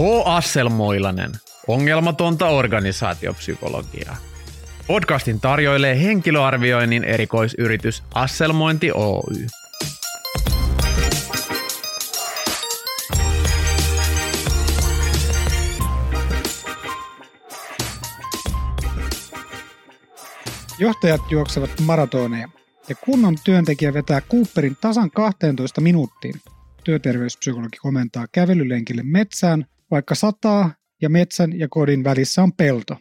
H. Asselmoilanen. Ongelmatonta organisaatiopsykologiaa. Podcastin tarjoilee henkilöarvioinnin erikoisyritys Asselmointi Oy. Johtajat juoksevat maratoneja ja kunnon työntekijä vetää Cooperin tasan 12 minuuttiin. Työterveyspsykologi komentaa kävelylenkille metsään, vaikka sataa ja metsän ja kodin välissä on pelto.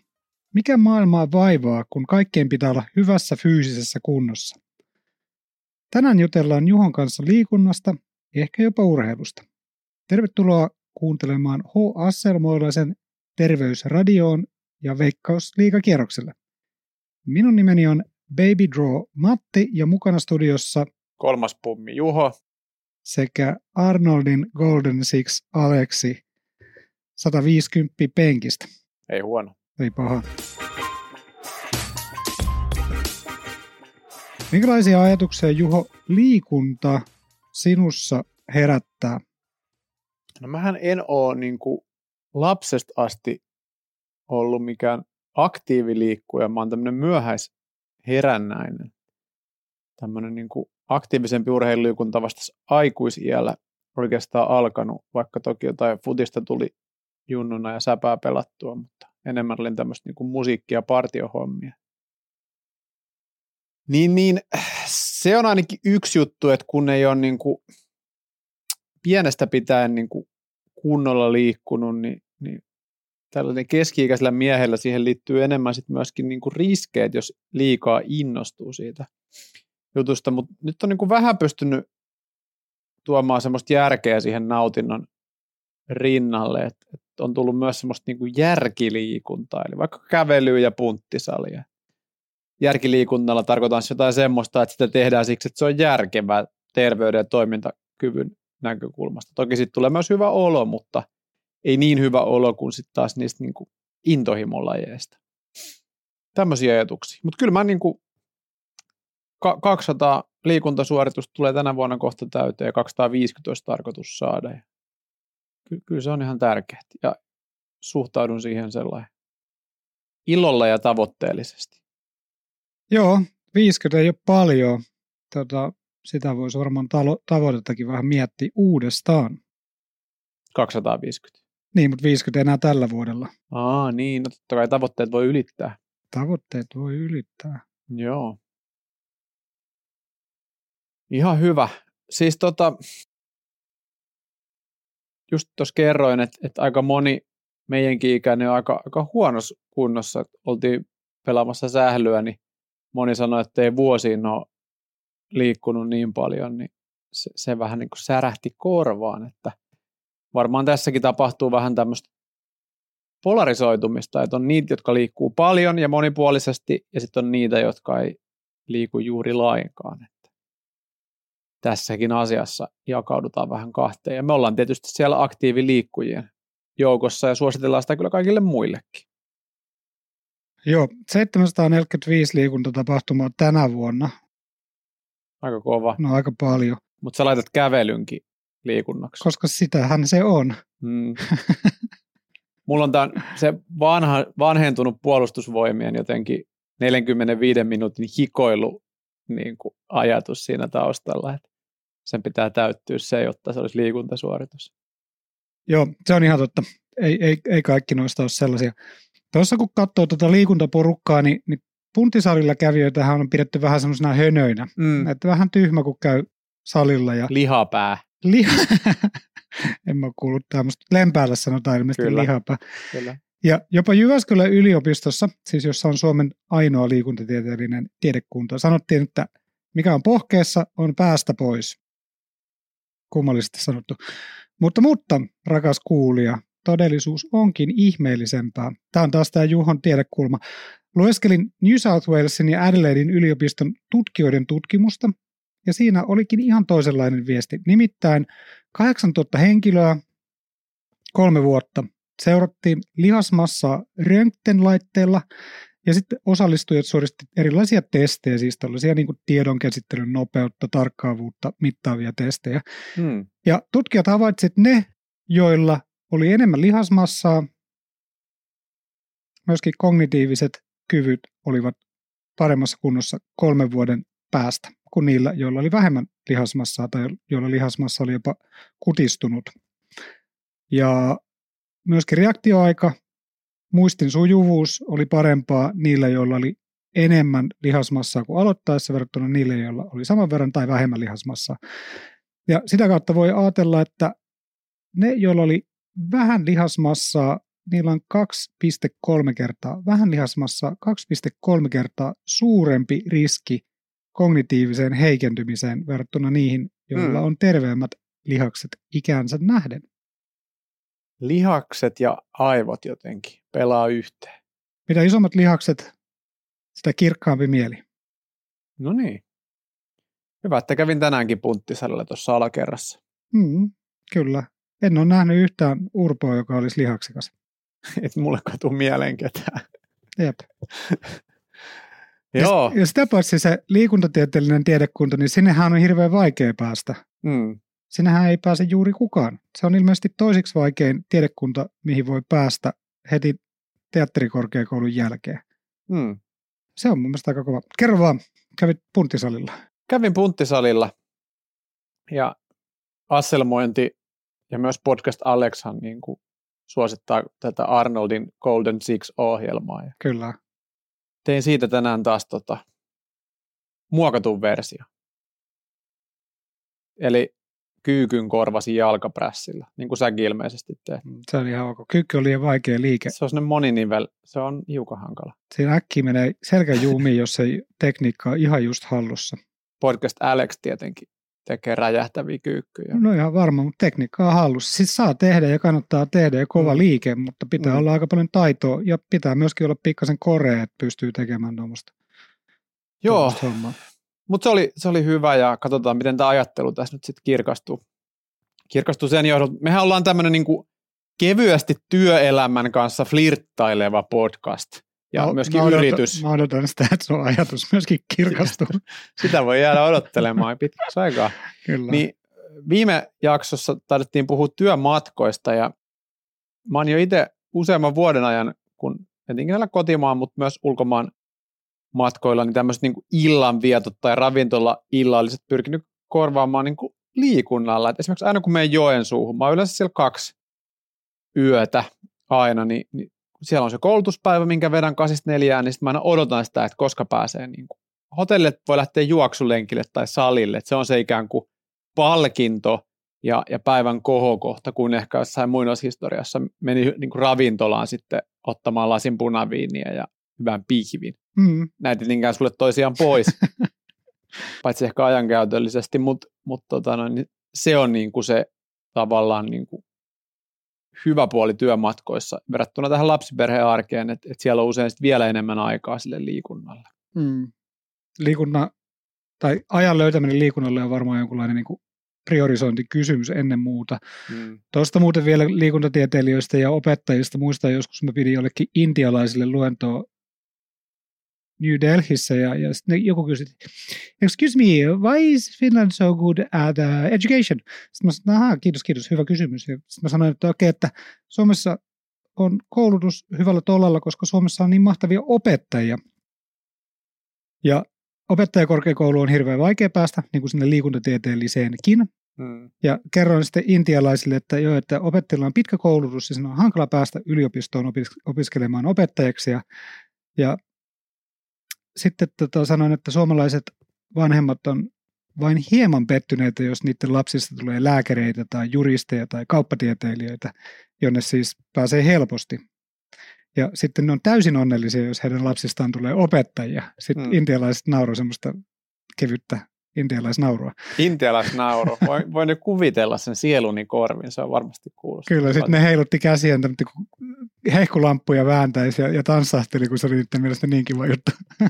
Mikä maailmaa vaivaa, kun kaikkien pitää olla hyvässä fyysisessä kunnossa? Tänään jutellaan Juhon kanssa liikunnasta, ehkä jopa urheilusta. Tervetuloa kuuntelemaan H. Asselmoilaisen terveysradioon ja Veikkausliikakierrokselle. Minun nimeni on Baby Draw Matti ja mukana studiossa Kolmas pummi Juho. sekä Arnoldin Golden Six Aleksi 150 penkistä. Ei huono. Ei paha. Minkälaisia ajatuksia Juho liikunta sinussa herättää? No mähän en ole niin kuin lapsesta asti ollut mikään aktiiviliikkuja. Mä oon tämmöinen myöhäisherännäinen. Tämmöinen niin kuin aktiivisempi urheiluliikunta vasta aikuisiällä oikeastaan alkanut, vaikka toki jotain futista tuli junnuna ja säpää pelattua, mutta enemmän olin tämmöistä niin musiikkia ja partiohommia. Niin, niin se on ainakin yksi juttu, että kun ei ole niin kuin pienestä pitäen niin kuin kunnolla liikkunut, niin, niin tällainen keski-ikäisellä miehellä siihen liittyy enemmän sit myöskin niin kuin riskeet, jos liikaa innostuu siitä jutusta, mutta nyt on niin kuin vähän pystynyt tuomaan semmoista järkeä siihen nautinnon rinnalle, että, että on tullut myös semmoista niin kuin järkiliikuntaa, eli vaikka kävelyä ja punttisalia. Järkiliikunnalla tarkoitan jotain semmoista, että sitä tehdään siksi, että se on järkevää terveyden ja toimintakyvyn näkökulmasta. Toki sitten tulee myös hyvä olo, mutta ei niin hyvä olo kuin sitten taas niistä niin kuin intohimolajeista. Tämmöisiä ajatuksia. Mutta kyllä mä niin kuin 200 liikuntasuoritusta tulee tänä vuonna kohta täyteen ja 250 olisi tarkoitus saada. Ja ky- kyllä se on ihan tärkeää ja suhtaudun siihen sellainen ilolla ja tavoitteellisesti. Joo, 50 ei ole paljon. Tota, sitä voisi varmaan talo- tavoitettakin vähän miettiä uudestaan. 250. Niin, mutta 50 enää tällä vuodella. Aa, niin, no totta kai tavoitteet voi ylittää. Tavoitteet voi ylittää. Joo. Ihan hyvä. Siis tota, just tuossa kerroin, että, että aika moni meidänkin ikäinen on aika, aika huonossa kunnossa. Oltiin pelaamassa sählyä, niin moni sanoi, että ei vuosiin ole liikkunut niin paljon, niin se, se vähän niin kuin särähti korvaan, että varmaan tässäkin tapahtuu vähän tämmöistä polarisoitumista, että on niitä, jotka liikkuu paljon ja monipuolisesti, ja sitten on niitä, jotka ei liiku juuri lainkaan. Tässäkin asiassa jakaudutaan vähän kahteen. Ja me ollaan tietysti siellä aktiiviliikkujien joukossa ja suositellaan sitä kyllä kaikille muillekin. Joo, 745 liikuntatapahtumaa tänä vuonna. Aika kova. No aika paljon, Mutta sä laitat kävelynkin liikunnaksi. koska sitähän se on. Mm. Mulla on tämän, se vanha, vanhentunut puolustusvoimien jotenkin 45 minuutin hikoilu niin kuin ajatus siinä taustalla, että sen pitää täyttyä se, jotta se olisi liikuntasuoritus. Joo, se on ihan totta. Ei, ei, ei kaikki noista ole sellaisia. Tuossa kun katsoo tuota liikuntaporukkaa, niin, niin puntisalilla kävijöitähän on pidetty vähän semmoisena hönöinä. Mm. Että vähän tyhmä, kun käy salilla. Ja Lihapää, liha... en mä ole kuullut tämmöistä. Lempäällä sanotaan ilmeisesti Kyllä. lihapää. kyllä. Ja jopa Jyväskylän yliopistossa, siis jossa on Suomen ainoa liikuntatieteellinen tiedekunta, sanottiin, että mikä on pohkeessa, on päästä pois. Kummallisesti sanottu. Mutta, mutta, rakas kuulija, todellisuus onkin ihmeellisempää. Tämä on taas tämä Juhon tiedekulma. Lueskelin New South Walesin ja Adelaidein yliopiston tutkijoiden tutkimusta, ja siinä olikin ihan toisenlainen viesti. Nimittäin 8000 henkilöä, kolme vuotta, seurattiin lihasmassaa röntgenlaitteella ja sitten osallistujat suoristivat erilaisia testejä, siis tällaisia niin tiedonkäsittelyn nopeutta, tarkkaavuutta mittaavia testejä. Mm. Ja tutkijat havaitsivat, että ne, joilla oli enemmän lihasmassaa, myöskin kognitiiviset kyvyt olivat paremmassa kunnossa kolmen vuoden päästä kuin niillä, joilla oli vähemmän lihasmassaa tai joilla lihasmassa oli jopa kutistunut. Ja myöskin reaktioaika, muistin sujuvuus oli parempaa niillä, joilla oli enemmän lihasmassaa kuin aloittaessa verrattuna niille, joilla oli saman verran tai vähemmän lihasmassaa. Ja sitä kautta voi ajatella, että ne, joilla oli vähän lihasmassaa, niillä on 2,3 kertaa, vähän lihasmassaa, 2,3 kertaa suurempi riski kognitiiviseen heikentymiseen verrattuna niihin, joilla hmm. on terveemmät lihakset ikäänsä nähden. Lihakset ja aivot jotenkin pelaa yhteen. Mitä isommat lihakset, sitä kirkkaampi mieli. No niin. Hyvä, että kävin tänäänkin punttisalilla tuossa alakerrassa. Mm, kyllä. En ole nähnyt yhtään urpoa, joka olisi lihaksikas. Et mulle katu mieleen ketään. Jep. Joo. Ja, ja sitä paitsi se liikuntatieteellinen tiedekunta, niin sinnehän on hirveän vaikea päästä. Mm. Sinnehän ei pääse juuri kukaan. Se on ilmeisesti toisiksi vaikein tiedekunta, mihin voi päästä heti teatterikorkeakoulun jälkeen. Mm. Se on mun mielestä aika kova. Kerro vaan, kävit punttisalilla. Kävin punttisalilla ja asselmointi ja myös podcast Alexhan niin kuin suosittaa tätä Arnoldin Golden Six-ohjelmaa. Kyllä. tein siitä tänään taas tota, muokatun versio. Eli kyykyn korvasi jalkaprässillä, niin kuin säkin ilmeisesti teet. Se on ihan ok. Kyykky oli liian vaikea liike. Se on semmoinen moninivel, se on hiukan hankala. Siinä äkkiä menee selkäjuumiin, jos ei tekniikka ole ihan just hallussa. Podcast Alex tietenkin tekee räjähtäviä kyykkyjä. No ihan varma, mutta tekniikka on hallussa. Siis saa tehdä ja kannattaa tehdä ja kova mm. liike, mutta pitää mm. olla aika paljon taitoa ja pitää myöskin olla pikkasen korea, että pystyy tekemään tuommoista. Joo, mutta se oli, se oli hyvä ja katsotaan, miten tämä ajattelu tässä nyt sitten kirkastuu. Kirkastuu sen johdolla. Mehän ollaan tämmöinen niinku kevyesti työelämän kanssa flirttaileva podcast ja no, myöskin mä odotan, yritys. Mä odotan sitä, että sun ajatus myöskin kirkastuu. Sitä voi jäädä odottelemaan pitkäksi aikaa. Kyllä. Niin viime jaksossa taidettiin puhua työmatkoista ja mä oon jo itse useamman vuoden ajan, kun etenkin näillä kotimaan, mutta myös ulkomaan matkoilla, niin tämmöiset niin illanvietot tai ravintola-illalliset pyrkinyt korvaamaan niin kuin liikunnalla. Et esimerkiksi aina kun menen Joensuuhun, mä oon yleensä siellä kaksi yötä aina, niin, niin siellä on se koulutuspäivä, minkä vedän kasista neljään, niin sitten mä aina odotan sitä, että koska pääsee niin kuin hotellille voi lähteä juoksulenkille tai salille, että se on se ikään kuin palkinto ja, ja päivän kohokohta, kun ehkä jossain muinoishistoriassa meni niin kuin ravintolaan sitten ottamaan lasin punaviiniä ja hyvän pihvin. Mm. Näitä niinkään sulle toisiaan pois, paitsi ehkä ajankäytöllisesti, mutta mut tota noin, niin se on niin kuin se tavallaan niin kuin hyvä puoli työmatkoissa verrattuna tähän lapsiperheen arkeen, että, että siellä on usein vielä enemmän aikaa sille liikunnalle. Mm. Liikunna, tai ajan löytäminen liikunnalle on varmaan jonkunlainen niin kuin priorisointikysymys ennen muuta. Mm. Tuosta muuten vielä liikuntatieteilijöistä ja opettajista. Muistan joskus mä pidin jollekin intialaisille luentoa New Delhissä ja, ja sitten joku kysyi, excuse me, why is Finland so good at uh, education? Sitten mä sanoin, aha, kiitos, kiitos, hyvä kysymys. Ja sitten mä sanoin, että okei, okay, että Suomessa on koulutus hyvällä tollalla, koska Suomessa on niin mahtavia opettajia. Ja opettajakorkeakoulu on hirveän vaikea päästä, niin kuin sinne liikuntatieteelliseenkin. Mm. Ja kerroin sitten intialaisille, että joo, että opettajilla on pitkä koulutus ja siinä on hankala päästä yliopistoon opis- opiskelemaan opettajaksi. Ja, ja sitten tota, sanoin, että suomalaiset vanhemmat on vain hieman pettyneitä, jos niiden lapsista tulee lääkäreitä tai juristeja tai kauppatieteilijöitä, jonne siis pääsee helposti. Ja sitten ne on täysin onnellisia, jos heidän lapsistaan tulee opettajia. Sitten hmm. intialaiset nauroo semmoista kevyttä intialaisnaurua. Intialaisnauru. Voin, voin jo kuvitella sen sieluni korvin, se on varmasti kuulostaa. Kyllä, sitten ne heilutti käsiään hehkulamppuja vääntäisi ja, ja tanssahteli, kun se oli niiden mielestä niin kiva juttu.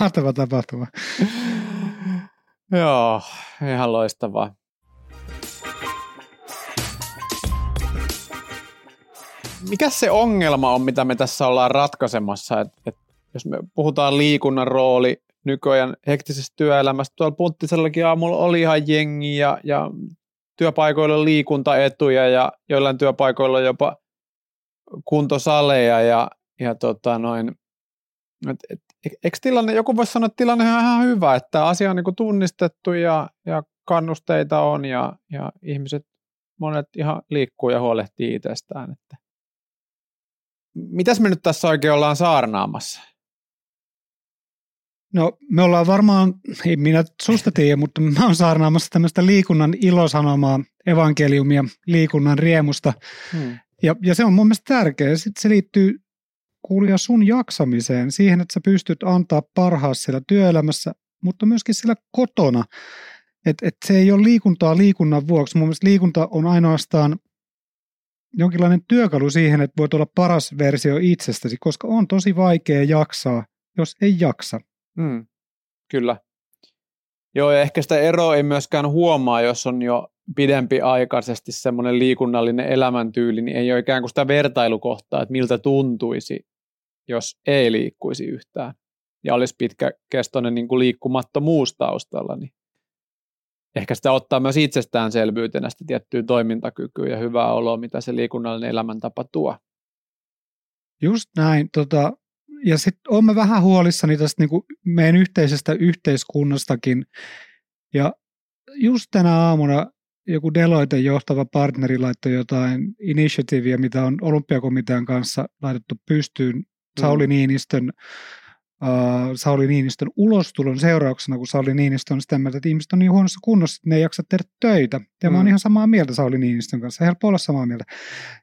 Mahtava tapahtuma. Joo, ihan loistavaa. Mikä se ongelma on, mitä me tässä ollaan ratkaisemassa? Et, et, jos me puhutaan liikunnan rooli nykyajan hektisessä työelämässä, tuolla Punttisellakin aamulla oli ihan jengi ja, ja työpaikoilla liikuntaetuja ja joillain työpaikoilla jopa kuntosaleja ja, ja tota noin, et, et, eikö tilanne, joku voisi sanoa, että tilanne on ihan hyvä, että asia on niin tunnistettu ja, ja kannusteita on ja, ja ihmiset, monet ihan liikkuu ja huolehtii itsestään. Että. Mitäs me nyt tässä oikein ollaan saarnaamassa? No me ollaan varmaan, ei minä susta tiedä, mutta mä oon saarnaamassa tämmöistä liikunnan ilosanomaa, evankeliumia liikunnan riemusta. Hmm. Ja, ja se on mun mielestä tärkeää. Sitten se liittyy kuulija sun jaksamiseen, siihen, että sä pystyt antaa parhaassa siellä työelämässä, mutta myöskin siellä kotona. Että et se ei ole liikuntaa liikunnan vuoksi. Mun mielestä liikunta on ainoastaan jonkinlainen työkalu siihen, että voit olla paras versio itsestäsi, koska on tosi vaikea jaksaa, jos ei jaksa. Mm, kyllä. Joo, ja ehkä sitä eroa ei myöskään huomaa, jos on jo pidempi aikaisesti semmoinen liikunnallinen elämäntyyli, niin ei ole ikään kuin sitä vertailukohtaa, että miltä tuntuisi, jos ei liikkuisi yhtään. Ja olisi pitkäkestoinen niin kuin liikkumattomuus taustalla, niin ehkä sitä ottaa myös itsestäänselvyytenä sitä tiettyä toimintakykyä ja hyvää oloa, mitä se liikunnallinen elämäntapa tuo. Just näin. Tota, ja sitten olen vähän huolissani tästä niin kuin meidän yhteisestä yhteiskunnastakin. Ja just tänä aamuna joku Deloitte johtava partneri laittoi jotain initiatiivia, mitä on olympiakomitean kanssa laitettu pystyyn Sauli mm. Niinistön uh, Sauli Niinistön ulostulon seurauksena, kun Sauli Niinistö on sitä mieltä, että ihmiset on niin huonossa kunnossa, että ne ei jaksa tehdä töitä. Ja mm. mä oon mm. ihan samaa mieltä Sauli Niinistön kanssa, helppo olla samaa mieltä.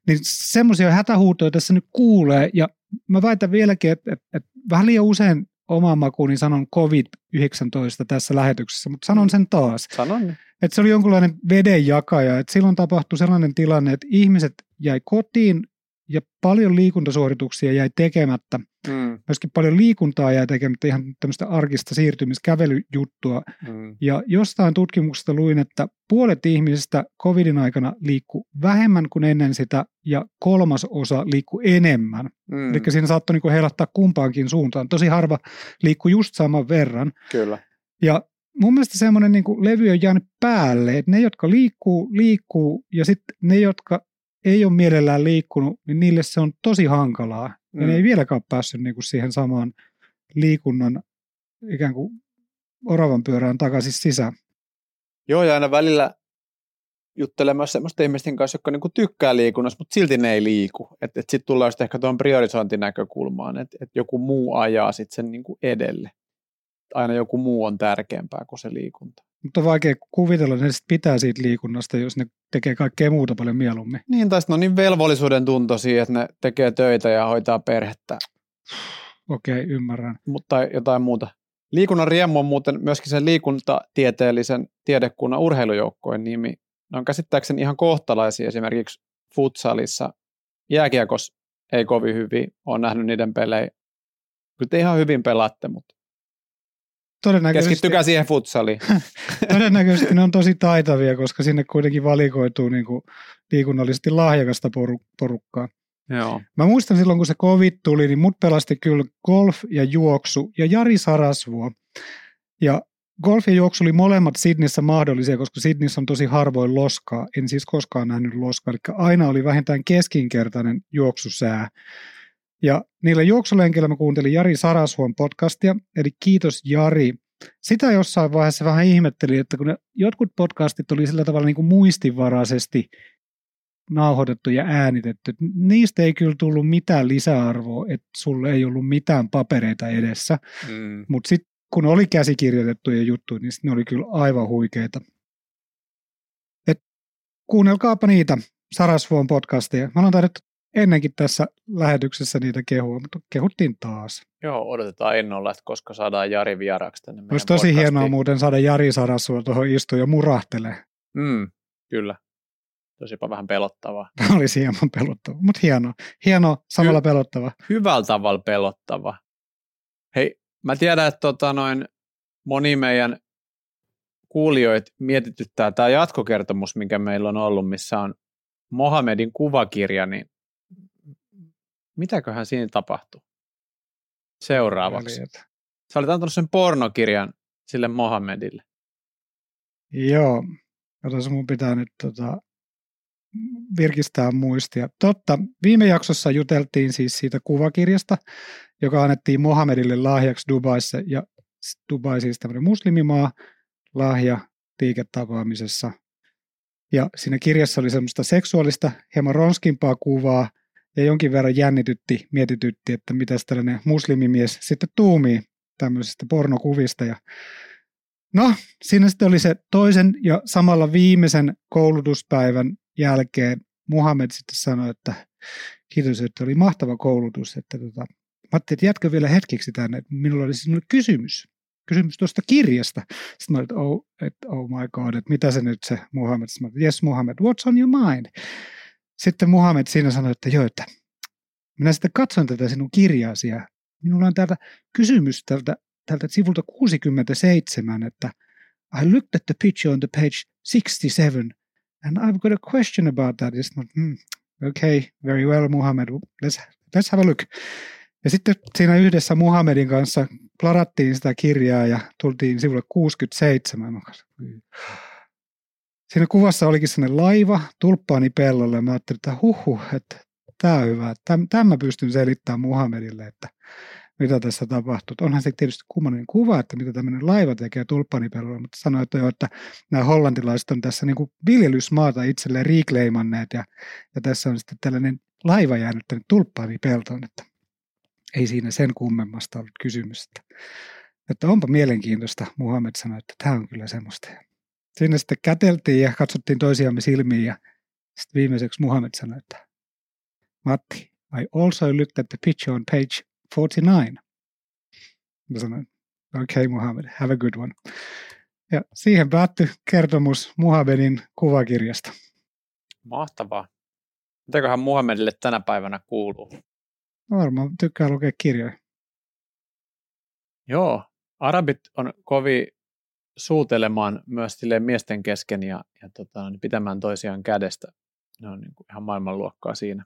Niin semmoisia hätähuutoja tässä nyt kuulee, ja mä väitän vieläkin, että, että, että vähän liian usein omaan makuuni sanon COVID-19 tässä lähetyksessä, mutta sanon sen taas. Sanon. Että se oli jonkunlainen vedenjakaja, että silloin tapahtui sellainen tilanne, että ihmiset jäi kotiin ja paljon liikuntasuorituksia jäi tekemättä. Mm. Myöskin paljon liikuntaa jäi tekemättä, ihan tämmöistä arkista siirtymiskävelyjuttua. Mm. Ja jostain tutkimuksesta luin, että puolet ihmisistä covidin aikana liikkuu vähemmän kuin ennen sitä ja kolmas osa liikkuu enemmän. Mm. Eli siinä saattoi niinku heilattaa kumpaankin suuntaan. Tosi harva liikkuu just saman verran. Kyllä. Ja mun mielestä semmoinen niin levy on jäänyt päälle, että ne, jotka liikkuu, liikkuu, ja sitten ne, jotka ei ole mielellään liikkunut, niin niille se on tosi hankalaa. Mm. Ja ne ei mm. vieläkään ole päässyt niin kuin siihen samaan liikunnan ikään kuin oravan pyörään takaisin sisään. Joo, ja aina välillä juttelemassa semmoisten ihmisten kanssa, jotka niinku tykkää liikunnasta, mutta silti ne ei liiku. Että et sitten tullaan sitten ehkä tuon priorisointinäkökulmaan, että et joku muu ajaa sitten sen niinku edelle. Aina joku muu on tärkeämpää kuin se liikunta. Mutta on vaikea kuvitella, että ne sit pitää siitä liikunnasta, jos ne tekee kaikkea muuta paljon mieluummin. Niin, tai no niin velvollisuuden tuntoisia, että ne tekee töitä ja hoitaa perhettä. Okei, okay, ymmärrän. Mutta jotain muuta. Liikunnan riemu on muuten myöskin sen liikuntatieteellisen tiedekunnan urheilujoukkojen nimi. Ne on käsittääkseni ihan kohtalaisia esimerkiksi futsalissa. Jääkiekos ei kovin hyvin, olen nähnyt niiden pelejä. Kyllä te ihan hyvin pelaatte, mutta Todennäköisesti, Keskittykää siihen futsaliin. todennäköisesti ne on tosi taitavia, koska sinne kuitenkin valikoituu niin kuin liikunnallisesti lahjakasta porukkaa. Joo. Mä muistan silloin, kun se covid tuli, niin mut pelasti kyllä golf ja juoksu ja Jari Sarasvuo. Ja golf ja juoksu oli molemmat Sydneyssä mahdollisia, koska Sydneyssä on tosi harvoin loskaa. En siis koskaan nähnyt loskaa, eli aina oli vähintään keskinkertainen juoksusää. Ja niillä juoksulenkillä mä kuuntelin Jari Sarasvuon podcastia, eli kiitos Jari. Sitä jossain vaiheessa vähän ihmettelin, että kun ne, jotkut podcastit oli sillä tavalla niin kuin muistivaraisesti nauhoitettu ja äänitetty, niistä ei kyllä tullut mitään lisäarvoa, että sulle ei ollut mitään papereita edessä. Mm. Mutta sitten kun oli käsikirjoitettuja juttuja, niin ne oli kyllä aivan huikeita. Et kuunnelkaapa niitä Sarasvuon podcasteja. Mä olen taidettu ennenkin tässä lähetyksessä niitä kehua, mutta kehuttiin taas. Joo, odotetaan ennolla, että koska saadaan Jari vieraksi tänne Olisi tosi podcastiin. hienoa muuten saada Jari Sarasua tuohon istuun ja murahtelee. Mm, kyllä. Tosipa vähän pelottavaa. Olisi hieman pelottava, mutta hieno. Hieno, samalla Hy- pelottava. Hyvällä tavalla pelottava. Hei, mä tiedän, että tota noin, moni meidän kuulijoita mietityttää tämä jatkokertomus, mikä meillä on ollut, missä on Mohamedin kuvakirja, niin mitäköhän siinä tapahtui seuraavaksi? Väljet. Sä olit antanut sen pornokirjan sille Mohammedille. Joo. Katsotaan, mun pitää nyt tota, virkistää muistia. Totta, viime jaksossa juteltiin siis siitä kuvakirjasta, joka annettiin Mohamedille lahjaksi Dubaissa, ja Dubai siis tämmöinen muslimimaa, lahja liiketapaamisessa. Ja siinä kirjassa oli semmoista seksuaalista, hieman ronskimpaa kuvaa, ja jonkin verran jännitytti, mietitytti, että mitä tällainen muslimimies sitten tuumii tämmöisistä pornokuvista. Ja no, siinä sitten oli se toisen ja samalla viimeisen koulutuspäivän jälkeen Muhammed sitten sanoi, että kiitos, että oli mahtava koulutus. Että tota, mä ajattelin, että jatka vielä hetkeksi tänne, että minulla oli sinulle kysymys. Kysymys tuosta kirjasta. Sitten mä olin, että oh, että oh my god, että mitä se nyt se Muhammed. Sitten mä olin, yes Muhammed, what's on your mind? Sitten Muhammed siinä sanoi, että joo, että minä sitten katson tätä sinun kirjaasi ja minulla on täältä kysymys tältä, tältä sivulta 67, että I looked at the picture on the page 67 and I've got a question about that. Just, hmm, okay, very well Muhammad, let's, let's have a look. Ja sitten siinä yhdessä Muhammedin kanssa plarattiin sitä kirjaa ja tultiin sivulle 67. Siinä kuvassa olikin sellainen laiva tulppaani pellolle mä ajattelin, että huhu, että tämä on hyvä. Tämä mä pystyn selittämään Muhammedille, että mitä tässä tapahtuu. Onhan se tietysti kummallinen kuva, että mitä tämmöinen laiva tekee tulppanipellolla, mutta sanoi, että, jo, että nämä hollantilaiset on tässä niin kuin viljelysmaata itselleen reclaimanneet ja, ja tässä on sitten tällainen laiva jäänyt tänne tulppanipeltoon, että ei siinä sen kummemmasta ollut kysymys. Että, että onpa mielenkiintoista, Muhammed sanoi, että tämä on kyllä semmoista. Siinä sitten käteltiin ja katsottiin toisiamme silmiin ja sitten viimeiseksi Muhammed sanoi, että Matti, I also looked at the picture on page 49. Mä sanoin, okay Muhammed, have a good one. Ja siihen päättyi kertomus Muhammedin kuvakirjasta. Mahtavaa. Mitäköhän Muhammedille tänä päivänä kuuluu? Varmaan tykkää lukea kirjoja. Joo, arabit on kovin suutelemaan myös miesten kesken ja, ja tota, niin pitämään toisiaan kädestä. Ne on niin kuin ihan maailmanluokkaa siinä.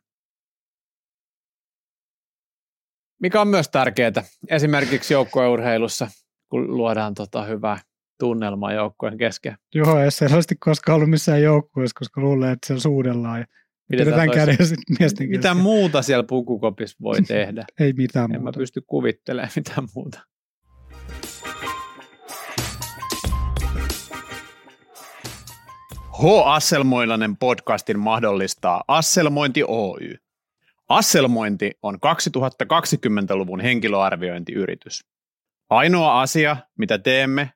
Mikä on myös tärkeää esimerkiksi joukkueurheilussa, kun luodaan tota hyvää tunnelmaa joukkueen kesken. Joo, ei selvästi koskaan ollut missään joukkueessa, koska luulee, että siellä suudellaan ja pidetään miesten Mitä muuta siellä pukukopissa voi tehdä? ei mitään en muuta. mä pysty kuvittelemaan mitään muuta. H. Asselmoilainen podcastin mahdollistaa Asselmointi Oy. Asselmointi on 2020-luvun henkilöarviointiyritys. Ainoa asia, mitä teemme,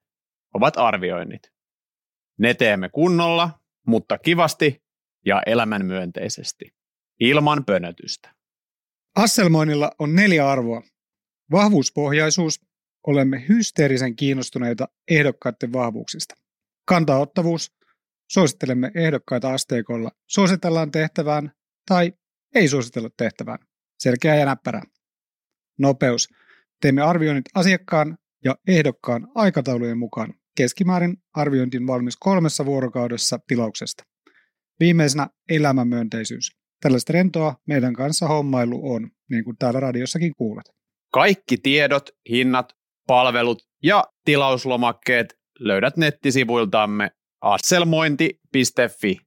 ovat arvioinnit. Ne teemme kunnolla, mutta kivasti ja elämänmyönteisesti, ilman pönötystä. Asselmoinnilla on neljä arvoa. Vahvuuspohjaisuus, olemme hysteerisen kiinnostuneita ehdokkaiden vahvuuksista. Kantaottavuus, suosittelemme ehdokkaita asteikolla, suositellaan tehtävään tai ei suositella tehtävään. Selkeä ja näppärä. Nopeus. Teemme arvioinnit asiakkaan ja ehdokkaan aikataulujen mukaan. Keskimäärin arviointi valmis kolmessa vuorokaudessa tilauksesta. Viimeisenä elämänmyönteisyys. Tällaista rentoa meidän kanssa hommailu on, niin kuin täällä radiossakin kuulet. Kaikki tiedot, hinnat, palvelut ja tilauslomakkeet löydät nettisivuiltamme asselmointi.fi.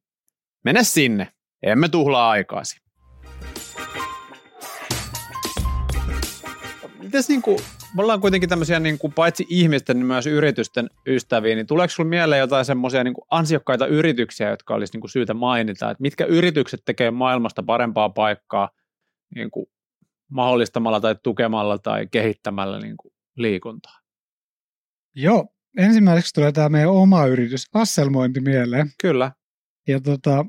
Mene sinne, emme tuhlaa aikaasi. mites niin kuin, me ollaan kuitenkin tämmöisiä niin kuin, paitsi ihmisten, niin myös yritysten ystäviä, niin tuleeko sinulle mieleen jotain semmoisia niin ansiokkaita yrityksiä, jotka olisi niin kuin, syytä mainita, että mitkä yritykset tekee maailmasta parempaa paikkaa niin kuin, mahdollistamalla tai tukemalla tai kehittämällä niin kuin, liikuntaa? Joo, ensimmäiseksi tulee tämä meidän oma yritys, Asselmointi mieleen. Kyllä. Ja tota,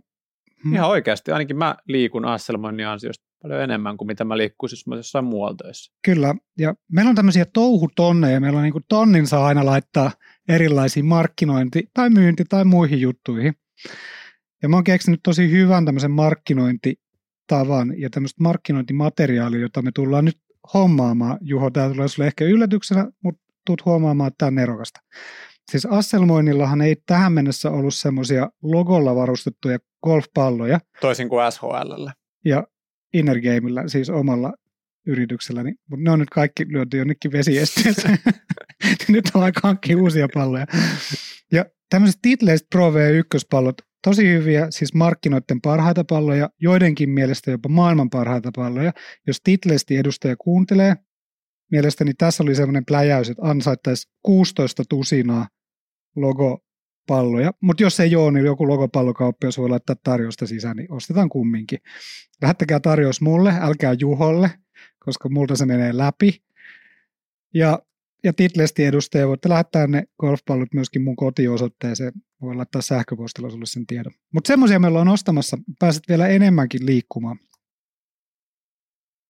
Ihan oikeasti, ainakin mä liikun Asselmoinnin ansiosta paljon enemmän kuin mitä mä liikkuisin jos mä jossain muualla töissä. Kyllä, ja meillä on tämmöisiä touhutonneja, meillä on niin kuin tonnin saa aina laittaa erilaisiin markkinointi- tai myynti- tai muihin juttuihin. Ja mä oon keksinyt tosi hyvän tämmöisen markkinointitavan ja tämmöistä markkinointimateriaalia, jota me tullaan nyt hommaamaan. Juho, tämä tulee sulle ehkä yllätyksenä, mutta tuut huomaamaan, että tämä on nerokasta. Siis Asselmoinnillahan ei tähän mennessä ollut semmoisia logolla varustettuja golfpalloja. Toisin kuin SHL. Ja Innergameilla, siis omalla yritykselläni, mutta ne on nyt kaikki lyöty jonnekin vesiesteessä. nyt on aika hankkia uusia palloja. Ja tämmöiset titleistä Pro V1-pallot, tosi hyviä, siis markkinoiden parhaita palloja, joidenkin mielestä jopa maailman parhaita palloja. Jos titleistä edustaja kuuntelee, mielestäni tässä oli semmoinen pläjäys, että ansaittaisi 16 tusinaa logopalloja. Mutta jos ei ole, niin joku logopallokauppias voi laittaa tarjosta sisään, niin ostetaan kumminkin. Lähettäkää tarjous mulle, älkää Juholle, koska multa se menee läpi. Ja, ja Titlesti edustaja voitte lähettää ne golfpallot myöskin mun kotiosoitteeseen. Voi laittaa sähköpostilla sulle sen tiedon. Mutta semmoisia meillä on ostamassa. Pääset vielä enemmänkin liikkumaan.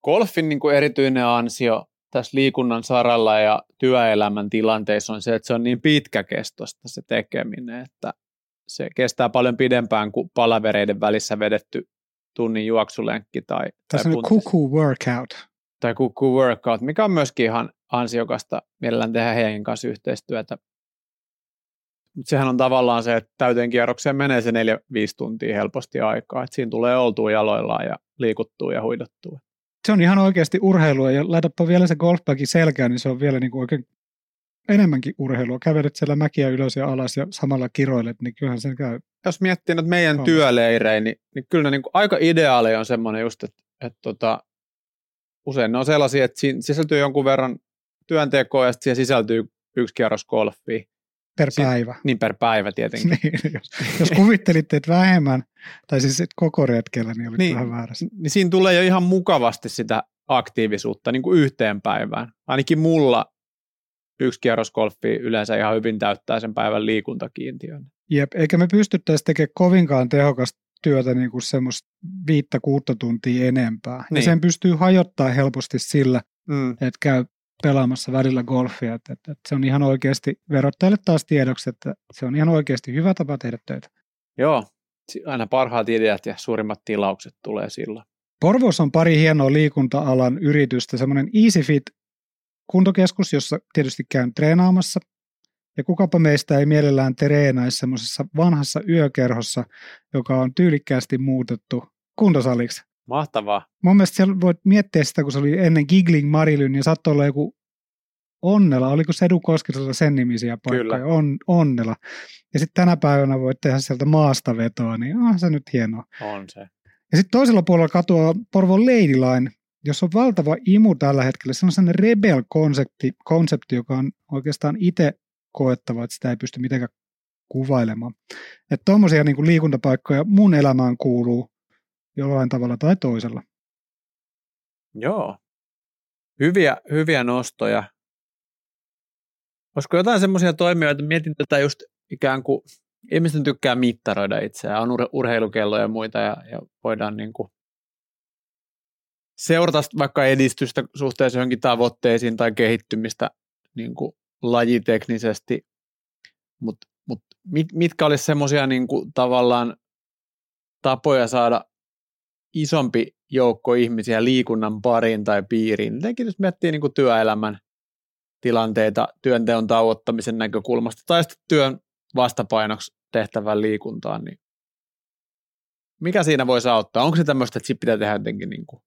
Golfin niin kuin erityinen ansio tässä liikunnan saralla ja työelämän tilanteissa on se, että se on niin pitkäkestoista se tekeminen, että se kestää paljon pidempään kuin palavereiden välissä vedetty tunnin juoksulenkki tai, Tässä tai on cuckoo workout. Tai cuckoo workout, mikä on myöskin ihan ansiokasta mielellään tehdä heidän kanssa yhteistyötä. Mutta sehän on tavallaan se, että täyteen kierrokseen menee se 4-5 tuntia helposti aikaa, että siinä tulee oltua jaloillaan ja liikuttua ja huidottua se on ihan oikeasti urheilua ja laitapa vielä se golfbagin selkään, niin se on vielä niin kuin oikein enemmänkin urheilua. Kävelet siellä mäkiä ylös ja alas ja samalla kiroilet, niin kyllähän sen käy. Jos miettii nyt meidän työleirejä, niin, niin kyllä ne niin kuin aika ideaaleja on semmoinen just, että, että tota, usein ne on sellaisia, että siinä sisältyy jonkun verran työntekoa ja sitten siihen sisältyy yksi kierros golfia. Per päivä. Niin per päivä tietenkin. niin, jos, jos kuvittelitte, että vähemmän, tai siis et koko retkellä, niin oli niin, vähän väärässä. Niin siinä tulee jo ihan mukavasti sitä aktiivisuutta niin kuin yhteen päivään. Ainakin mulla yksi kierros golfi yleensä ihan hyvin täyttää sen päivän liikuntakiintiön. Jep, eikä me pystyttäisi tekemään kovinkaan tehokasta työtä niin kuin semmoista viittä kuutta tuntia enempää. Niin. Ja sen pystyy hajottaa helposti sillä, mm. että käy pelaamassa välillä golfia. Että, että, että se on ihan oikeasti, verottajalle taas tiedoksi, että se on ihan oikeasti hyvä tapa tehdä töitä. Joo, aina parhaat ideat ja suurimmat tilaukset tulee silloin. Porvos on pari hienoa liikunta-alan yritystä, semmoinen EasyFit kuntokeskus, jossa tietysti käyn treenaamassa. Ja kukapa meistä ei mielellään treenaisi semmoisessa vanhassa yökerhossa, joka on tyylikkäästi muutettu kuntosaliksi. Mahtavaa. Mun mielestä siellä voit miettiä sitä, kun se oli ennen Giggling Marilyn ja saattoi olla joku Onnela, oliko Sedu Koskisella sen nimisiä paikkoja? Kyllä. On, onnela. Ja sitten tänä päivänä voit tehdä sieltä maasta vetoa, niin on se nyt hienoa. On se. Ja sitten toisella puolella katua Porvon Ladyline, jos on valtava imu tällä hetkellä. Se on sellainen rebel-konsepti, konsepti, joka on oikeastaan itse koettava, että sitä ei pysty mitenkään kuvailemaan. Että tuommoisia niin liikuntapaikkoja mun elämään kuuluu jollain tavalla tai toisella. Joo. Hyviä, hyviä nostoja. Olisiko jotain semmoisia toimijoita, mietin tätä just ikään kuin, ihmisten tykkää mittaroida itseään, on ur- urheilukelloja ja muita, ja, ja voidaan niin kuin seurata vaikka edistystä suhteessa johonkin tavoitteisiin tai kehittymistä niin kuin lajiteknisesti, mutta mut mit, mitkä olisi semmoisia niin tavallaan tapoja saada isompi joukko ihmisiä liikunnan pariin tai piiriin. Tietenkin jos miettii niin kuin työelämän tilanteita työnteon tauottamisen näkökulmasta tai sitten työn vastapainoksi tehtävän liikuntaan, niin mikä siinä voisi auttaa? Onko se tämmöistä, että pitää tehdä jotenkin niin kuin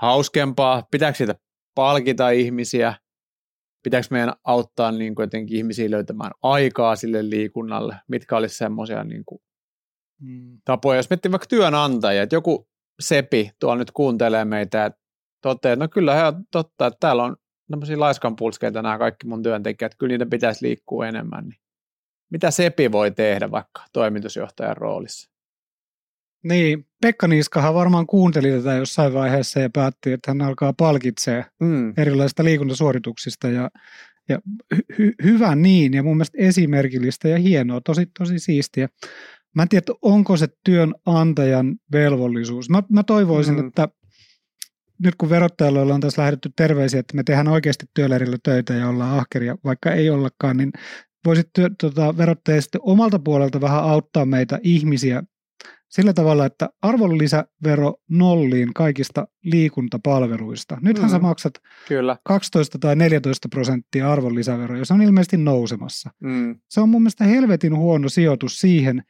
hauskempaa? Pitääkö siitä palkita ihmisiä? Pitääkö meidän auttaa niin kuin jotenkin ihmisiä löytämään aikaa sille liikunnalle? Mitkä olisi semmoisia niin kuin mm. tapoja? Jos miettii vaikka työnantajia, että joku Sepi tuolla nyt kuuntelee meitä, että toteaa, no kyllä he on totta, että täällä on tämmöisiä laiskanpulskeita nämä kaikki mun työntekijät, kyllä niitä pitäisi liikkua enemmän. Niin mitä Sepi voi tehdä vaikka toimitusjohtajan roolissa? Niin, Pekka Niskahan varmaan kuunteli tätä jossain vaiheessa ja päätti, että hän alkaa palkitsee mm. erilaisista liikuntasuorituksista ja, ja hy- hyvä niin ja mun mielestä esimerkillistä ja hienoa, tosi, tosi siistiä. Mä en tiedä, onko se työnantajan velvollisuus. Mä, mä toivoisin, mm. että nyt kun verottajalla on tässä lähdetty terveisiä, että me tehdään oikeasti työleirillä töitä ja ollaan ahkeria, vaikka ei ollakaan, niin voisit työ, tota, verottaja sitten omalta puolelta vähän auttaa meitä ihmisiä sillä tavalla, että arvonlisävero nolliin kaikista liikuntapalveluista. Nythän mm. sä maksat Kyllä. 12 tai 14 prosenttia arvonlisäveroa, se on ilmeisesti nousemassa. Mm. Se on mun mielestä helvetin huono sijoitus siihen,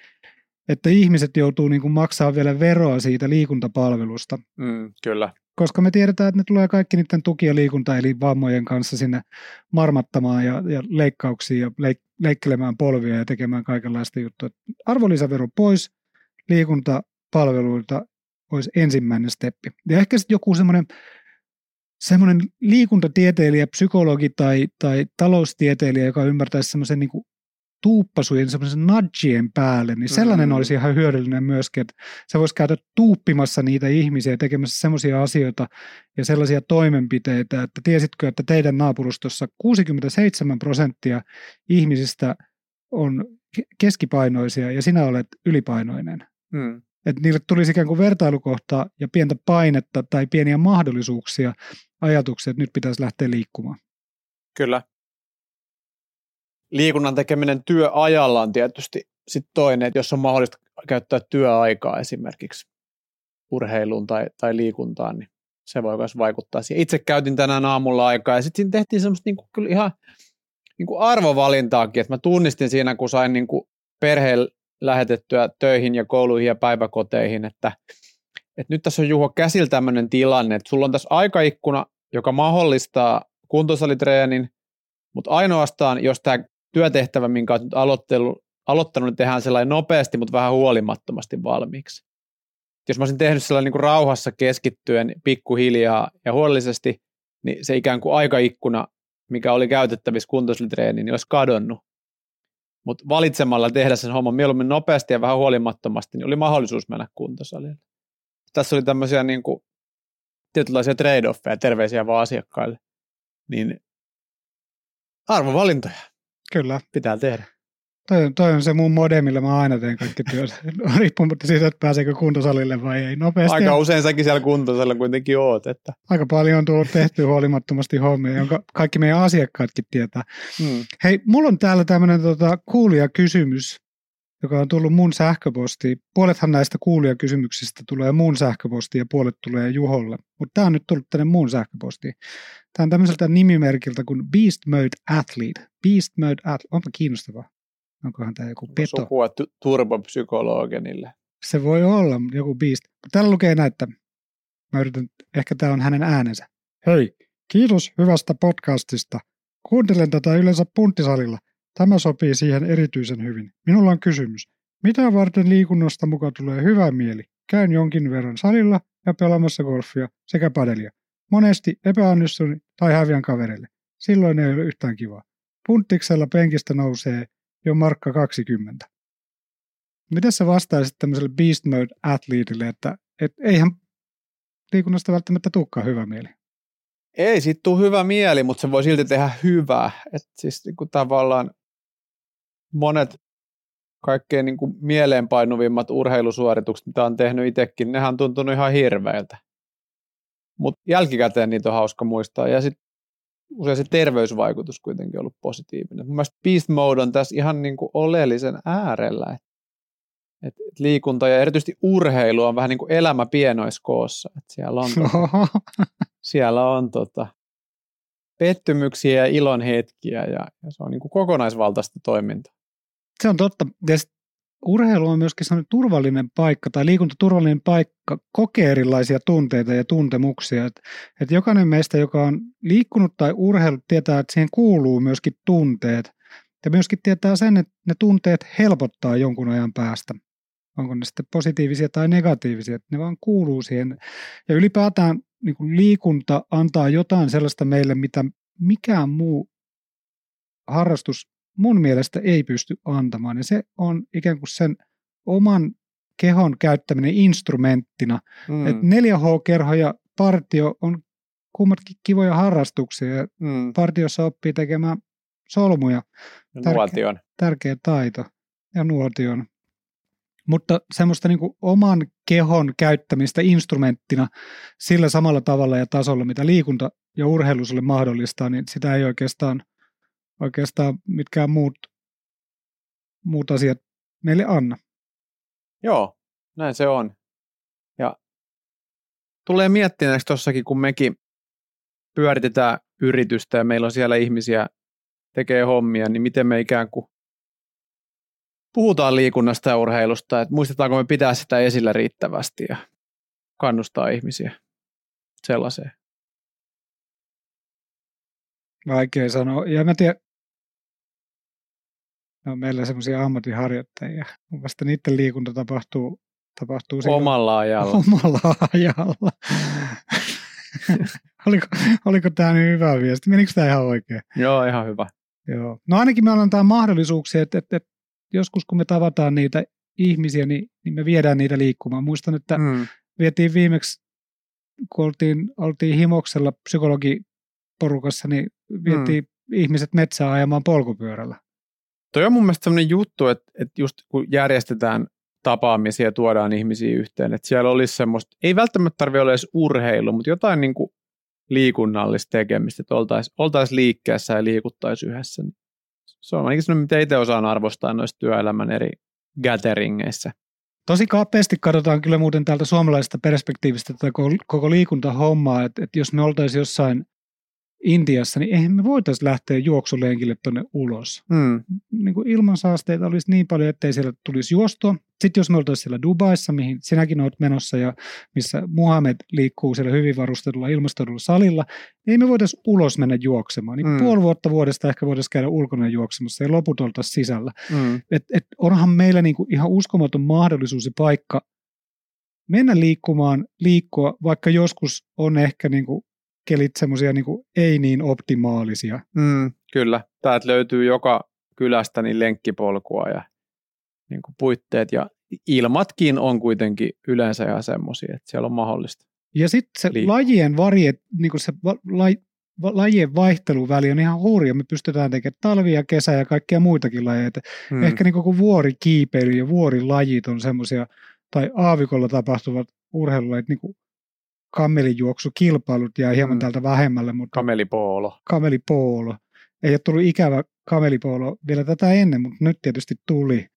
että ihmiset joutuu niin kuin maksaa vielä veroa siitä liikuntapalvelusta. Mm, kyllä. koska me tiedetään, että ne tulee kaikki niiden tuki- ja liikunta, eli vammojen kanssa sinne marmattamaan ja, ja leikkauksiin ja leik- leikkelemään polvia ja tekemään kaikenlaista juttua. Arvonlisävero pois, liikuntapalveluilta olisi ensimmäinen steppi. Ja ehkä sitten joku semmoinen semmoinen liikuntatieteilijä, psykologi tai, tai taloustieteilijä, joka ymmärtäisi semmoisen niin tuuppasujen semmoisen nudgien päälle, niin sellainen mm. olisi ihan hyödyllinen myöskin, että se voisi käydä tuuppimassa niitä ihmisiä tekemässä semmoisia asioita ja sellaisia toimenpiteitä, että tiesitkö, että teidän naapurustossa 67 prosenttia ihmisistä on keskipainoisia ja sinä olet ylipainoinen. Mm. Että niille tulisi ikään kuin vertailukohtaa ja pientä painetta tai pieniä mahdollisuuksia, ajatuksia, että nyt pitäisi lähteä liikkumaan. Kyllä liikunnan tekeminen työajalla on tietysti sitten toinen, että jos on mahdollista käyttää työaikaa esimerkiksi urheiluun tai, tai liikuntaan, niin se voi myös vaikuttaa siihen. Itse käytin tänään aamulla aikaa ja sitten siinä tehtiin semmoista niinku, kyllä ihan niinku arvovalintaakin, että mä tunnistin siinä, kun sain niinku perheen lähetettyä töihin ja kouluihin ja päiväkoteihin, että, että nyt tässä on Juho käsillä tämmöinen tilanne, että sulla on tässä aikaikkuna, joka mahdollistaa kuntosalitreenin, mutta ainoastaan, jos tämä työtehtävä, minkä olet nyt aloittanut, niin tehdään sellainen nopeasti, mutta vähän huolimattomasti valmiiksi. Jos mä olisin tehnyt sellainen niin kuin rauhassa keskittyen pikkuhiljaa ja huolellisesti, niin se ikään kuin aikaikkuna, mikä oli käytettävissä kuntosilitreeniin, niin olisi kadonnut. Mutta valitsemalla tehdä sen homman mieluummin nopeasti ja vähän huolimattomasti, niin oli mahdollisuus mennä kuntosalille. Tässä oli tämmöisiä niin kuin, tietynlaisia trade-offeja, terveisiä vaan asiakkaille. Niin arvovalintoja. Kyllä. Pitää tehdä. Toi, toi on se mun mode, millä mä aina teen kaikki työt, riippumatta siitä, että pääseekö kuntosalille vai ei. Nopeasti. Aika usein säkin siellä kuntosalilla kuitenkin oot. Että. Aika paljon on tullut tehty huolimattomasti hommia, jonka kaikki meidän asiakkaatkin tietää. Hmm. Hei, mulla on täällä tämmöinen tota, kuulija kysymys, joka on tullut mun sähköpostiin. Puolethan näistä kuulijakysymyksistä tulee mun sähköpostiin ja puolet tulee Juholle. Mutta tämä on nyt tullut tänne mun sähköpostiin. Tämä on tämmöiseltä nimimerkiltä kuin Beast Mode Athlete. Beast Mode Athlete. Onpa kiinnostavaa. Onkohan tämä joku peto? Sukua t- turbopsykologenille. Se voi olla joku Beast. Täällä lukee näin, että mä yritän, ehkä tämä on hänen äänensä. Hei, kiitos hyvästä podcastista. Kuuntelen tätä yleensä punttisalilla. Tämä sopii siihen erityisen hyvin. Minulla on kysymys. Mitä varten liikunnasta mukaan tulee hyvä mieli? Käyn jonkin verran salilla ja pelaamassa golfia sekä padelia. Monesti epäonnistun tai häviän kavereille. Silloin ei ole yhtään kivaa. Punttiksella penkistä nousee jo markka 20. Miten sä vastaisit tämmöiselle beast mode athleteille, että et eihän liikunnasta välttämättä tulekaan hyvä mieli? Ei sit tule hyvä mieli, mutta se voi silti tehdä hyvää. Et siis niin kuin tavallaan monet kaikkein niin kuin mieleenpainuvimmat urheilusuoritukset, mitä on tehnyt itsekin, nehän on tuntunut ihan hirveiltä. Mutta jälkikäteen niitä on hauska muistaa. Ja sitten usein se terveysvaikutus kuitenkin ollut positiivinen. Mun mielestä Beast Mode on tässä ihan niin kuin oleellisen äärellä. Et, et liikunta ja erityisesti urheilu on vähän niin kuin elämä pienoiskoossa. Et siellä on, tota, siellä on tota, pettymyksiä ja ilon hetkiä ja, ja se on niin kuin kokonaisvaltaista toimintaa. Se on totta. Ja urheilu on myöskin sellainen turvallinen paikka tai liikunta turvallinen paikka kokea erilaisia tunteita ja tuntemuksia. Et, et jokainen meistä, joka on liikkunut tai urheilut, tietää, että siihen kuuluu myöskin tunteet. Ja myöskin tietää sen, että ne tunteet helpottaa jonkun ajan päästä. Onko ne sitten positiivisia tai negatiivisia, että ne vaan kuuluu siihen. Ja ylipäätään niin kuin liikunta antaa jotain sellaista meille, mitä mikään muu harrastus mun mielestä ei pysty antamaan. Ja se on ikään kuin sen oman kehon käyttäminen instrumenttina. Mm. Et 4H-kerho ja partio on kummatkin kivoja harrastuksia. Ja mm. Partiossa oppii tekemään solmuja. Tärkeä, tärkeä taito. Ja nuotion. Mutta semmoista niin oman kehon käyttämistä instrumenttina sillä samalla tavalla ja tasolla, mitä liikunta ja urheilu sulle mahdollistaa, niin sitä ei oikeastaan – oikeastaan mitkään muut, muut asiat meille anna. Joo, näin se on. Ja tulee miettineeksi tuossakin, kun mekin pyöritetään yritystä ja meillä on siellä ihmisiä tekee hommia, niin miten me ikään kuin puhutaan liikunnasta ja urheilusta, että muistetaanko me pitää sitä esillä riittävästi ja kannustaa ihmisiä. sellaiseen. Vaikea sanoa. Ja mä tiedän, no meillä semmoisia ammattiharjoittajia. Vasta niiden liikunta tapahtuu, tapahtuu silloin Omalla ajalla. omalla ajalla. oliko, oliko tämä nyt hyvä viesti? Menikö tämä ihan oikein? Joo, ihan hyvä. Joo. No ainakin me annetaan mahdollisuuksia, että, että, että joskus kun me tavataan niitä ihmisiä, niin, niin me viedään niitä liikkumaan. Muistan, että Mm. vietiin viimeksi, kun oltiin, oltiin Himoksella psykologiporukassa, niin vietiin mm. ihmiset metsään ajamaan polkupyörällä. Toi on mun mielestä sellainen juttu, että, että just kun järjestetään tapaamisia ja tuodaan ihmisiä yhteen, että siellä olisi semmoista, ei välttämättä tarvitse olla edes urheilu, mutta jotain niin kuin liikunnallista tekemistä, että oltaisiin oltais liikkeessä ja liikuttaisiin yhdessä. Se on ainakin sellainen, mitä itse osaan arvostaa noissa työelämän eri gatheringeissä. Tosi kapeasti katsotaan kyllä muuten täältä suomalaisesta perspektiivistä tätä koko- koko liikuntahommaa, että, että jos me oltaisiin jossain Intiassa, niin eihän me voitaisiin lähteä juoksulenkille tuonne ulos. Hmm. Niin kuin ilmansaasteita olisi niin paljon, ettei siellä tulisi juostua. Sitten jos me oltaisiin siellä Dubaissa, mihin sinäkin olet menossa ja missä Muhammed liikkuu siellä hyvin varustetulla ilmastoidulla salilla, niin ei me voitaisiin ulos mennä juoksemaan. Niin Mm. mm. puoli vuotta vuodesta ehkä voitaisiin käydä ulkona juoksemassa ja loput oltaisiin sisällä. Hmm. Et, et onhan meillä niinku ihan uskomaton mahdollisuus ja paikka mennä liikkumaan, liikkua, vaikka joskus on ehkä niinku kelit semmoisia niinku ei niin optimaalisia. Hmm. Kyllä, täältä löytyy joka kylästä niin lenkkipolkua ja niin kuin puitteet ja ilmatkin on kuitenkin yleensä ihan semmoisia, että siellä on mahdollista. Ja sitten se Liikkua. lajien varie, niinku se va, la, lajien vaihteluväli on ihan hurja. Me pystytään tekemään talvia, kesä ja kaikkia muitakin lajeja. Hmm. Mm. Ehkä niinku kuin vuorikiipeily ja vuorilajit on semmoisia, tai aavikolla tapahtuvat urheilulajit, niin kuin kamelijuoksukilpailut jää hieman mm. täältä vähemmälle, mutta Kamelipoolo. kamelipoolo. Ei ole tullut ikävä kamelipoolo vielä tätä ennen, mutta nyt tietysti tuli.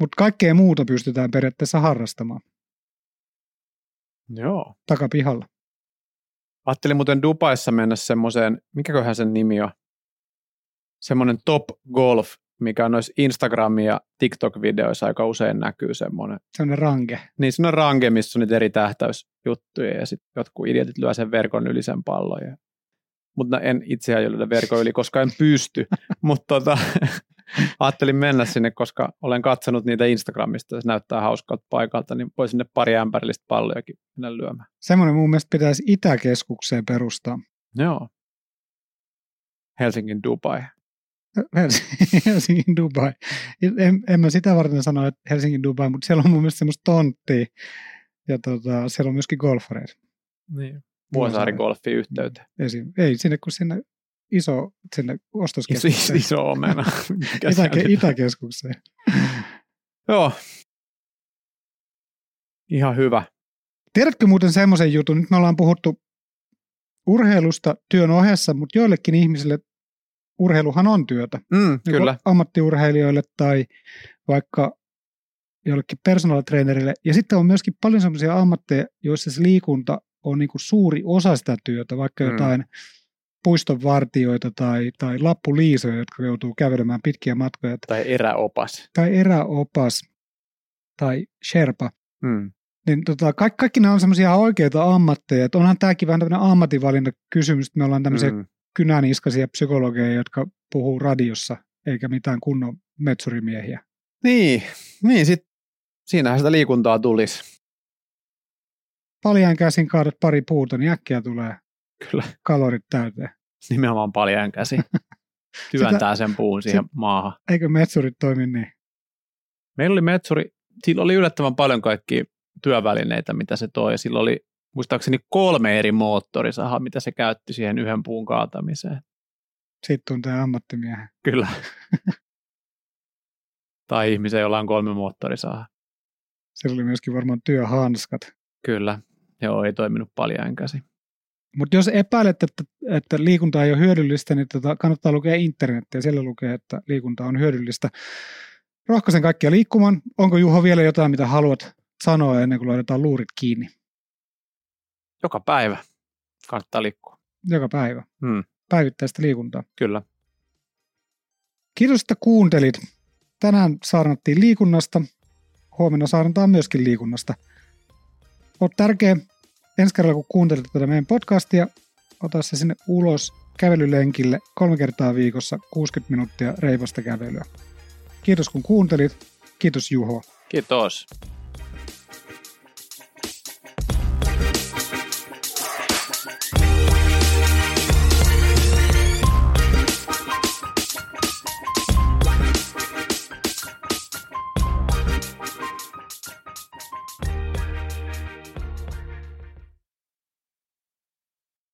Mutta kaikkea muuta pystytään periaatteessa harrastamaan Joo. takapihalla. Ajattelin muuten Dubaissa mennä semmoiseen, mikäköhän sen nimi on, semmoinen Top Golf, mikä on noissa Instagram- ja TikTok-videoissa aika usein näkyy semmoinen. Sellainen ranke. Niin siinä on ranke, missä on niitä eri tähtäysjuttuja ja sitten jotkut idiotit lyö sen verkon yli sen pallon. Ja... Mutta en itse asiassa lyödä verkon yli, koska en pysty. Mutta tota, ajattelin mennä sinne, koska olen katsonut niitä Instagramista ja se näyttää hauskalta paikalta, niin voi sinne pari ämpärillistä pallojakin mennä lyömään. Semmoinen mun mielestä pitäisi Itäkeskukseen perustaa. Joo. Helsingin Dubai. Helsinki- Helsingin Dubai. En, en mä sitä varten sano, että Helsingin Dubai, mutta siellä on mun mielestä semmoista tonttia. Ja tota, siellä on myöskin golfareita. Niin. Vuosaari golfi yhteyteen. Esim. Ei sinne kun sinne iso sinne Iso, ostoskeskukseen. iso, iso omena. Itäke? Itäkeskukseen. Joo. Ihan hyvä. Tiedätkö muuten semmoisen jutun, nyt me ollaan puhuttu urheilusta työn ohessa, mutta joillekin ihmisille urheiluhan on työtä. Mm, kyllä. ammattiurheilijoille tai vaikka jollekin personal trainerille. Ja sitten on myöskin paljon sellaisia ammatteja, joissa se liikunta on niin kuin suuri osa sitä työtä, vaikka Mm. jotain puistonvartijoita tai, tai lappuliisoja, jotka joutuu kävelemään pitkiä matkoja, Tai eräopas. tai eräopas tai sherpa. Mm. Niin tota, kaikki, kaikki nämä on semmoisia oikeita ammatteja. Et onhan tämäkin vähän tämmöinen ammatinvalinta kysymys, että me ollaan tämmöisiä mm. Kynäniskaisia psykologeja, jotka puhuu radiossa, eikä mitään kunnon metsurimiehiä. Niin, niin sit, siinähän sitä liikuntaa tulisi. Paljain käsin kaadat pari puuta, niin äkkiä tulee Kyllä, kalorit täyteen. nimenomaan paljon käsi. Työntää sen puun siihen maahan. Eikö metsurit toimi niin? Meillä oli metsuri, sillä oli yllättävän paljon kaikkia työvälineitä, mitä se toi. Sillä oli muistaakseni kolme eri moottorisahaa, mitä se käytti siihen yhden puun kaatamiseen. Siitä tuntee ammattimiehen. Kyllä. tai ihmisen, jolla on kolme moottorisahaa. Sillä oli myöskin varmaan työhanskat. Kyllä. Joo, ei toiminut paljon käsi. Mutta jos epäilet, että, että liikunta ei ole hyödyllistä, niin tota, kannattaa lukea internettiä. Siellä lukee, että liikunta on hyödyllistä. Rohkaisen kaikkia liikkumaan. Onko Juho vielä jotain, mitä haluat sanoa ennen kuin laitetaan luurit kiinni? Joka päivä kannattaa liikkua. Joka päivä. Hmm, Päivittäistä liikuntaa. kyllä. Kiitos, että kuuntelit. Tänään saarnattiin liikunnasta. Huomenna saarnataan myöskin liikunnasta. Oot tärkeä. ensi kerralla kun kuuntelet tätä meidän podcastia, ota se sinne ulos kävelylenkille kolme kertaa viikossa 60 minuuttia reipasta kävelyä. Kiitos kun kuuntelit. Kiitos Juho. Kiitos.